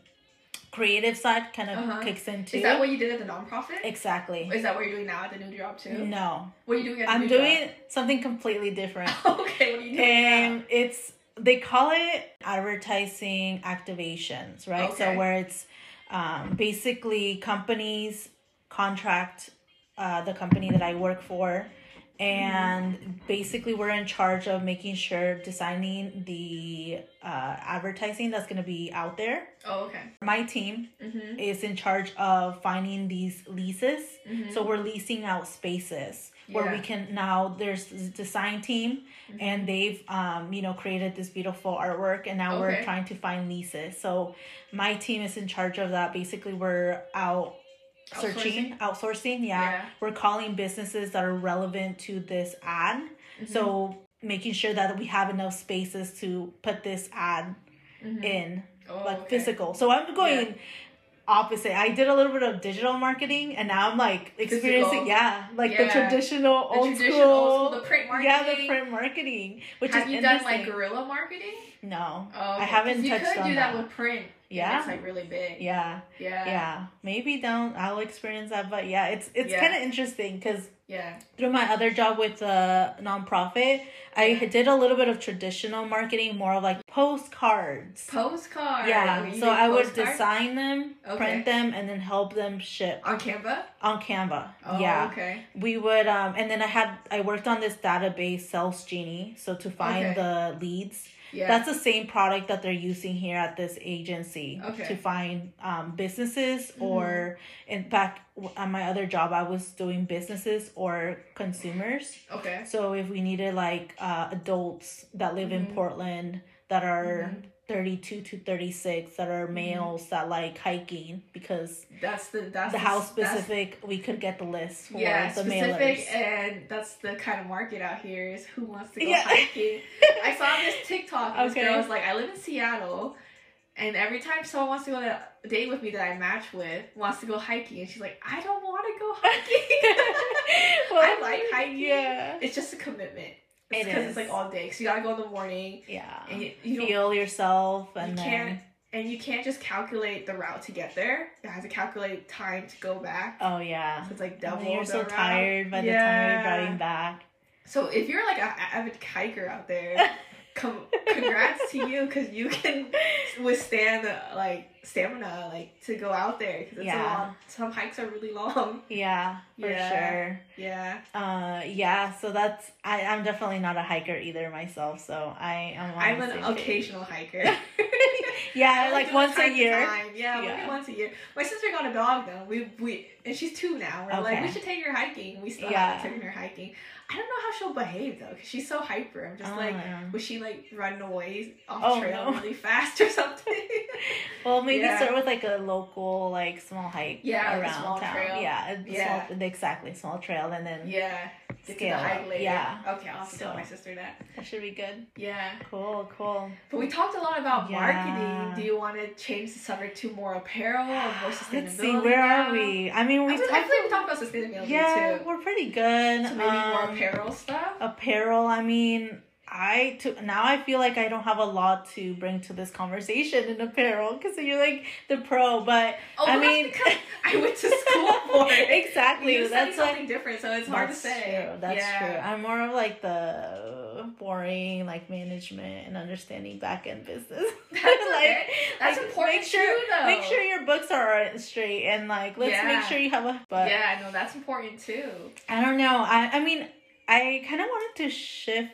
creative side kind of Uh-huh. kicks into Is that what you did at the nonprofit? exactly. Is that what you're doing now at the new job too? no. What are you doing at the i'm doing something completely different. (laughs) Okay, what are you doing and it's they call it advertising activations right? So where it's um, basically companies contract uh, the company that i work for and basically we're in charge of making sure designing the uh, advertising that's going to be out there? Oh, okay. my team Mm-hmm. is in charge of finding these leases Mhm. so we're leasing out spaces where we can now there's design team Mhm. and they've um you know created this beautiful artwork and now we're trying to find leases. So my team is in charge of that. Basically we're out searching, outsourcing, yeah. Yeah. We're calling businesses that are relevant to this ad. Mhm. So making sure that we have enough spaces to put this ad Mhm. in Oh, like okay. physical. So I'm going opposite. I did a little bit of digital marketing and now I'm like experiencing Physical. yeah, like the traditional The old traditional school old school, the print Yeah, the print marketing, which Have is you done like guerrilla marketing? no. Oh, okay. I haven't you touched could on do that, that. with print. Yeah. Yeah. It's like really big. Yeah, Yeah. yeah. Maybe don't. I'll experience that, but yeah, it's it's Yeah. kind of interesting because Yeah. through my other job with the nonprofit, I did a little bit of traditional marketing, more of like postcards. Postcards. Yeah, so I would design them, Okay. print them, and then help them ship on Canva. on Canva. Oh, yeah, Okay. we would um and then i had i worked on this database Salesgenie so to find Okay. the leads Yeah. that's the same product that they're using here at this agency Okay. Mm-hmm. to find um, businesses or in fact on my other job i was doing businesses or consumers okay. so if we needed like uh, adults that live in Mhm. portland that are Mhm. 32 to 36 that are mm-hmm. males that like hiking because That's the that's the house that's- specific we could get the list for Yeah, the specific, mailers and that's the kind of market out here is who wants to go Yeah. hiking. I saw this (laughs) TikTok. And This Okay. girl was like, I live in Seattle, And every time someone wants to go on a date with me that I match with wants to go hiking, and she's like, I don't want to go hiking. (laughs) (laughs) I like hiking. Yeah. It's just a commitment. It It's because it's like all day. So you gotta go in the morning, Yeah. and you, you Feel yourself and you then can't and you can't just calculate the route to get there. You have to calculate time to go back. Oh yeah. So it's like double. then you're so route. tired by the time you're driving back. So if you're like an avid hiker out there, (laughs) com- congrats to you because you can withstand uh, like stamina like to go out there because it's Yeah. a long. Some hikes are really long. (laughs) Yeah, for Yeah. sure. Yeah. Uh, yeah. So that's I. I'm definitely not a hiker either myself. So I am. I'm an page. occasional hiker. (laughs) (laughs) Yeah, like once a year. time. Yeah, Yeah. maybe once a year. My sister got a dog though. We we and she's two now. We're like Okay. we should take her hiking. We still Yeah. haven't taken her hiking. I don't know how she'll behave though, because she's so hyper. I'm just Oh, like, yeah. was she like run away off Oh, trail no. really fast or something? (laughs) Well, maybe Yeah. start with like a local, like small hike Yeah, around small town. trail. Yeah, a Yeah. Small, exactly, small trail, and then yeah. Get to the Scale later. yeah. Okay, I'll tell my sister that. that should be good. Yeah. Cool, cool. But we talked a lot about Yeah. marketing. Do you want to change the subject to more apparel or more sustainability? Let's see, where now? are we? I mean, I, we I talked. feel like we talked about sustainability Yeah, too. we're pretty good. So maybe more Um, apparel stuff. apparel i mean i to now i feel like i don't have a lot to bring to this conversation in apparel because you're like the pro but Oh, I mean- I went to (laughs) school for it. exactly You that's like something different, so it's hard to say. true that's yeah. true i'm more of like the boring like management and understanding back end business (laughs) That's (laughs) like okay. That's like, important make sure too, though. make sure your books are straight and like let's Yeah. make sure you have a but yeah, no, that's important too. I don't know. I I mean, I kind of wanted to shift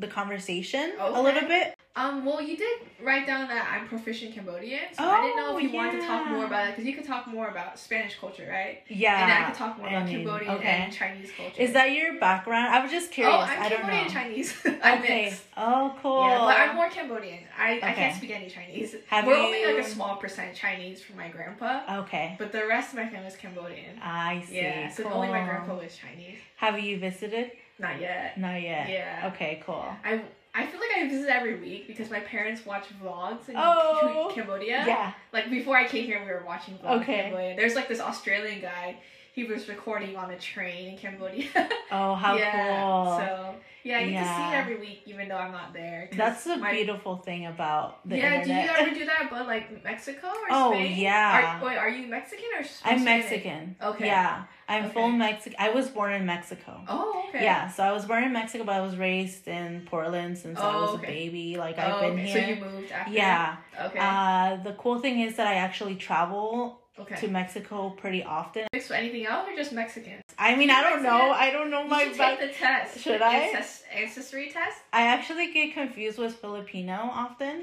the conversation a little bit. Um, well, you did write down that I'm proficient Cambodian, so I didn't know Oh, if you wanted to talk more about it because you could talk more about Spanish culture, right? Yeah. and then I could talk more about mean, Cambodian okay. and Chinese culture. Is that your background? I was just curious. Oh, I'm I don't Cambodian know. Chinese. (laughs) I'm okay. mixed. Oh, cool. Yeah, but I'm more Cambodian. I, I can't speak any Chinese. Have We're only like a small percent Chinese from my grandpa, okay. but the rest of my family is Cambodian. I see. Yeah, so cool. only my grandpa was Chinese. Have you visited? Not yet. Not yet. Yeah. Okay, cool. I I feel like I visit every week because my parents watch vlogs in Oh. Cambodia. Yeah. Like before I came here, we were watching vlogs Okay. in Cambodia. There's like this Australian guy. He was recording on a train in Cambodia. (laughs) Oh, how yeah. cool. So yeah, I get to see it every week, even though I'm not there. That's the my- beautiful thing about the yeah, internet. do you ever do that? (laughs) But like Mexico or Oh, Spain? yeah. Are, wait, are you Mexican or? Spanish? I'm Mexican. Okay. Yeah. I'm Okay. full Mexican. I was born in Mexico. Oh, okay. Yeah, so I was born in Mexico, but I was raised in Portland since I Oh, was okay. a baby. Like Oh, I've been okay. here. So you moved after. yeah. Okay. Uh, the cool thing is that I actually travel okay. to Mexico pretty often. Mixed with anything else or just Mexican? I mean, I don't know. I don't know You my should back. take the test. Should The I? ancest- ancestry test. I actually get confused with Filipino often,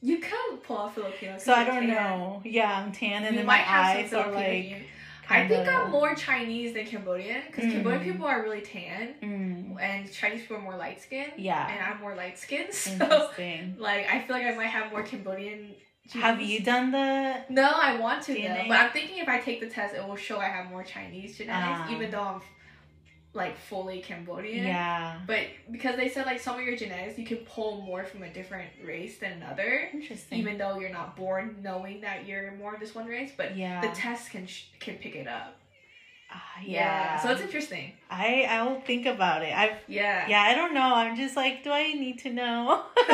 You can pull out Filipino. so I don't tan. know. Yeah, I'm tan, and you then might my have eyes some are like. I think I'm more Chinese than Cambodian because Cambodian Mm. people are really tan Mm, and Chinese people are more light skinned. yeah, And I'm more light skinned. (laughs) So, like, I feel like I might have more Cambodian. Genes. Have you done the? No, I want to though. But I'm thinking if I take the test, it will show I have more Chinese genetics, Ah. even though I'm like fully Cambodian. Yeah, But because they said like some of your genetics, you can pull more from a different race than another, interesting. even though you're not born knowing that you're more of this one race. But yeah, the test can sh- can pick it up. Ah, yeah. So it's interesting. I I will think about it. I've Yeah. yeah, I don't know. I'm just like, do I need to know? (laughs)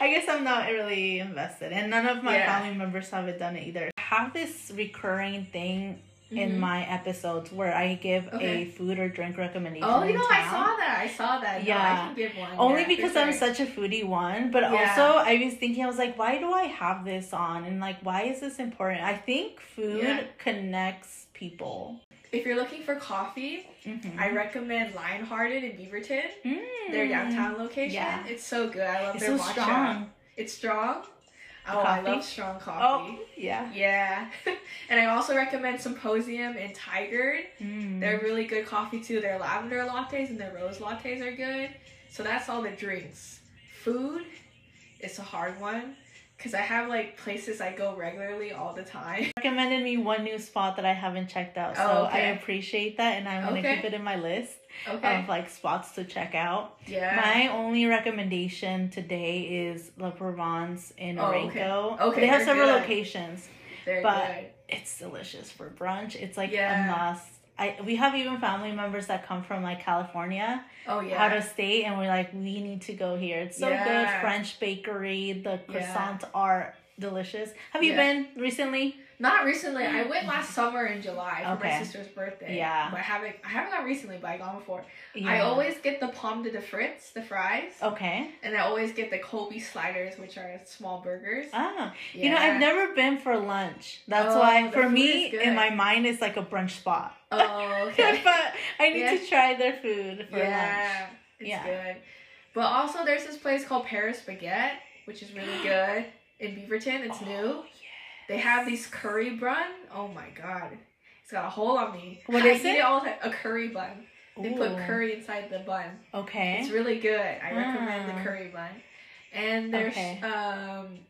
I guess I'm not really invested, and none of my Yeah. family members have it done it either. I have this recurring thing in Mhm. my episodes where I give Okay. a food or drink recommendation. Oh, you in know, I saw that. I saw that. No, I Yeah. can give one. Only yeah, because I'm sure. such a foodie one, but Yeah. also I was thinking, I was like, why do I have this on? And like, why is this important? I think food Yeah. connects people. If you're looking for coffee, Mhm. I recommend Lionhearted in Beaverton. Mm. Their downtown location. Yeah. It's so good. I love It's their so matcha. strong. It's strong. The Oh, I love strong coffee. Oh, coffee. yeah. Yeah. (laughs) and I also recommend Symposium and Tigard. Mm. They're really good coffee too. Their lavender lattes and their rose lattes are good. So that's all the drinks. Food, it's a hard one. Because I have like places I go regularly all the time. (laughs) Recommended me one new spot that I haven't checked out, so Oh, I appreciate that, and I'm gonna Okay. keep it in my list Okay. of like spots to check out. yeah. My only recommendation today is La Provence in Oh, okay. Orenco. Okay, they have several good. locations. They're but- good. It's delicious for brunch. It's like Yeah. a must. I we have even family members that come from like California, Oh yeah. out of state, and we're like, we need to go here. It's so Yeah. good. French bakery, the Yeah. croissants are delicious. Have you Yeah. been recently? Not recently. I went last summer in July for Okay. my sister's birthday. Yeah. But I haven't I haven't gone recently, but I gone before. I always get the pomme de frites, the fries. Okay. And I always get the Kobe sliders, which are small burgers. Ah, you know, I've never been for lunch. That's Oh, why for me, in my mind, it's like a brunch spot. Oh, (laughs) okay. but I need Yeah. to try their food for lunch. yeah, it's Yeah. good. But also, there's this place called Paris Baguette, which is really (gasps) good in Beaverton. It's new. Oh, They have these curry bun. Oh my god, it's got a hole on me. What I is eat it? all the time. A curry bun. They put curry inside the bun. Okay. It's really good. I recommend Ah. the curry bun. And there's Okay. um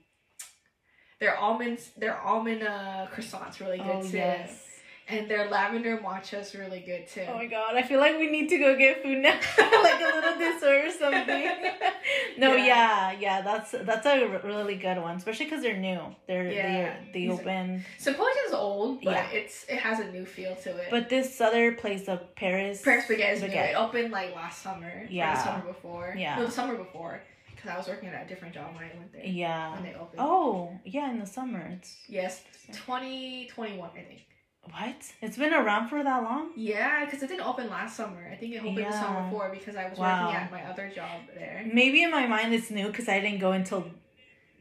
their almonds their almond uh croissants really good oh too. yes. And their lavender matcha is really good too. Oh my god, I feel like we need to go get food now, (laughs) like a little dessert or something. (laughs) no, Yeah. yeah. yeah, that's that's a really good one, especially because they're new. They're Yeah, they're they are- open. Symposium's old, but Yeah. it's it has a new feel to it. But this other place, the Paris Paris Baguette. Baguette. It opened like last summer. Yeah. the summer before. Yeah. No, the summer before. Because I was working at a different job when I went there. Yeah. When they opened. Oh, yeah, in the summer. It's Yes, 2021, I think. What? It's been around for that long? Yeah, because it didn't open last summer. I think it opened the summer before because I was Wow. working at my other job there. Maybe in my mind it's new because I didn't go until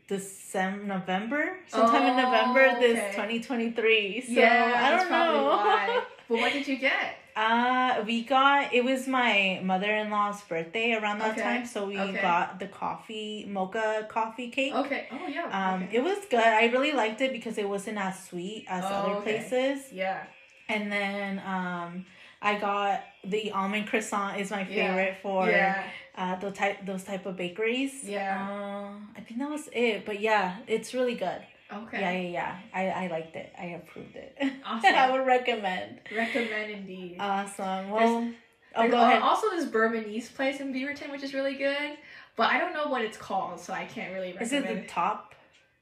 December, November, sometime in Oh, November this okay. 2023. So yeah, I don't know. why. (laughs) But what did you get? Uh, we got it was my mother-in-law's birthday around that Okay, time, so we okay. got the coffee mocha coffee cake. Okay. Oh yeah. Um, okay. it was good. I really liked it because it wasn't as sweet as Oh, other places. yeah. And then um, I got the almond croissant is my Yeah, favorite for yeah. uh those type those type of bakeries. Yeah. Uh, I think that was it. But yeah, it's really good. Okay. Yeah, yeah, yeah. I I liked it. I approved it. (laughs) Awesome. I would recommend. Recommend indeed. Awesome. Well, oh, There's go ahead. Also, this Burmese place in Beaverton, which is really good, but I don't know what it's called, so I can't really recommend. Is it the Top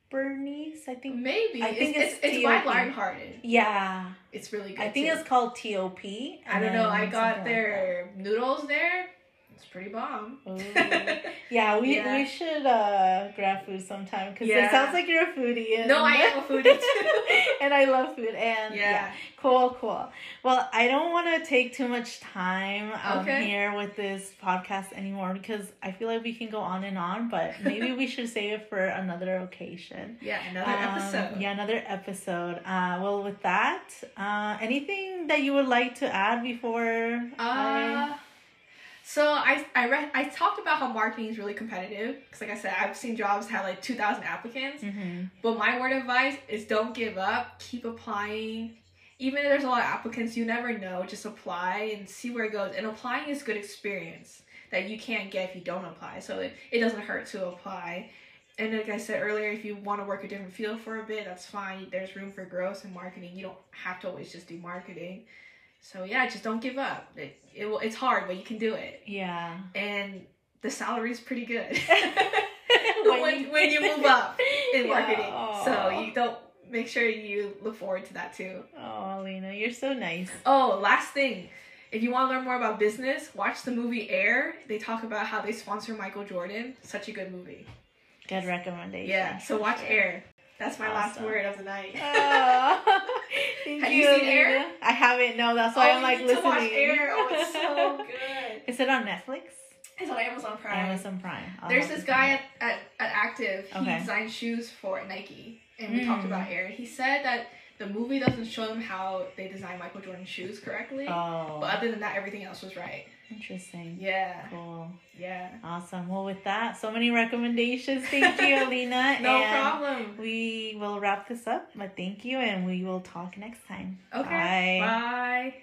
Burmese? I think. Maybe I think it's it's it's, it's. Lionhearted. Yeah, It's really good. I think too. it's called TOP. I don't know. I got their noodles there. It's pretty bomb. (laughs) Yeah, we Yeah. we should uh grab food sometime because Yeah. it sounds like you're a foodie. And, No, I am a foodie (laughs) too. and I love food. And yeah. yeah. cool, cool. Well, I don't want to take too much time um, Okay. here with this podcast anymore because I feel like we can go on and on, but maybe we should save it for another occasion. Yeah, another Um, episode. Yeah, another episode. Uh, well, with that, uh, anything that you would like to add before? I... So I I read I talked about how marketing is really competitive because like I said I've seen jobs have like two thousand applicants. Mhm. But my word of advice is don't give up. Keep applying. Even if there's a lot of applicants, you never know. Just apply and see where it goes. And applying is good experience that you can't get if you don't apply. So it, it doesn't hurt to apply. And like I said earlier, if you want to work a different field for a bit, that's fine. There's room for growth in marketing. You don't have to always just do marketing. So yeah, just don't give up. It, it will, it's hard, but you can do it. Yeah. And the salary is pretty good. (laughs) (laughs) When when, you- when you move up in Yeah. marketing. So you don't make sure you look forward to that too. Oh, Lena, you're so nice. Oh, last thing. If you want to learn more about business, watch the movie Air. They talk about how they sponsor Michael Jordan. Such a good movie. Good recommendation. Yeah, so watch sure. Air. That's my last word of the night. Aw. (laughs) Thank Have you seen Lena. Air? I haven't. No, that's why oh, I'm like you listening. to watch Air. Oh, it's so (laughs) good. Is it on Netflix? It's on Amazon Prime. Amazon Prime. I'll There's this guy at, at, at Active. He Okay. designed shoes for Nike, and we talked Mm. about Air. He said that the movie doesn't show them how they designed Michael Jordan's shoes correctly. Oh, but other than that, everything else was right. interesting. Yeah, Cool. yeah. Awesome. Well, with that, so many recommendations. Thank you, (laughs) Alina. No and problem. We will wrap this up, but thank you, and we will talk next time. Okay. Bye. Bye.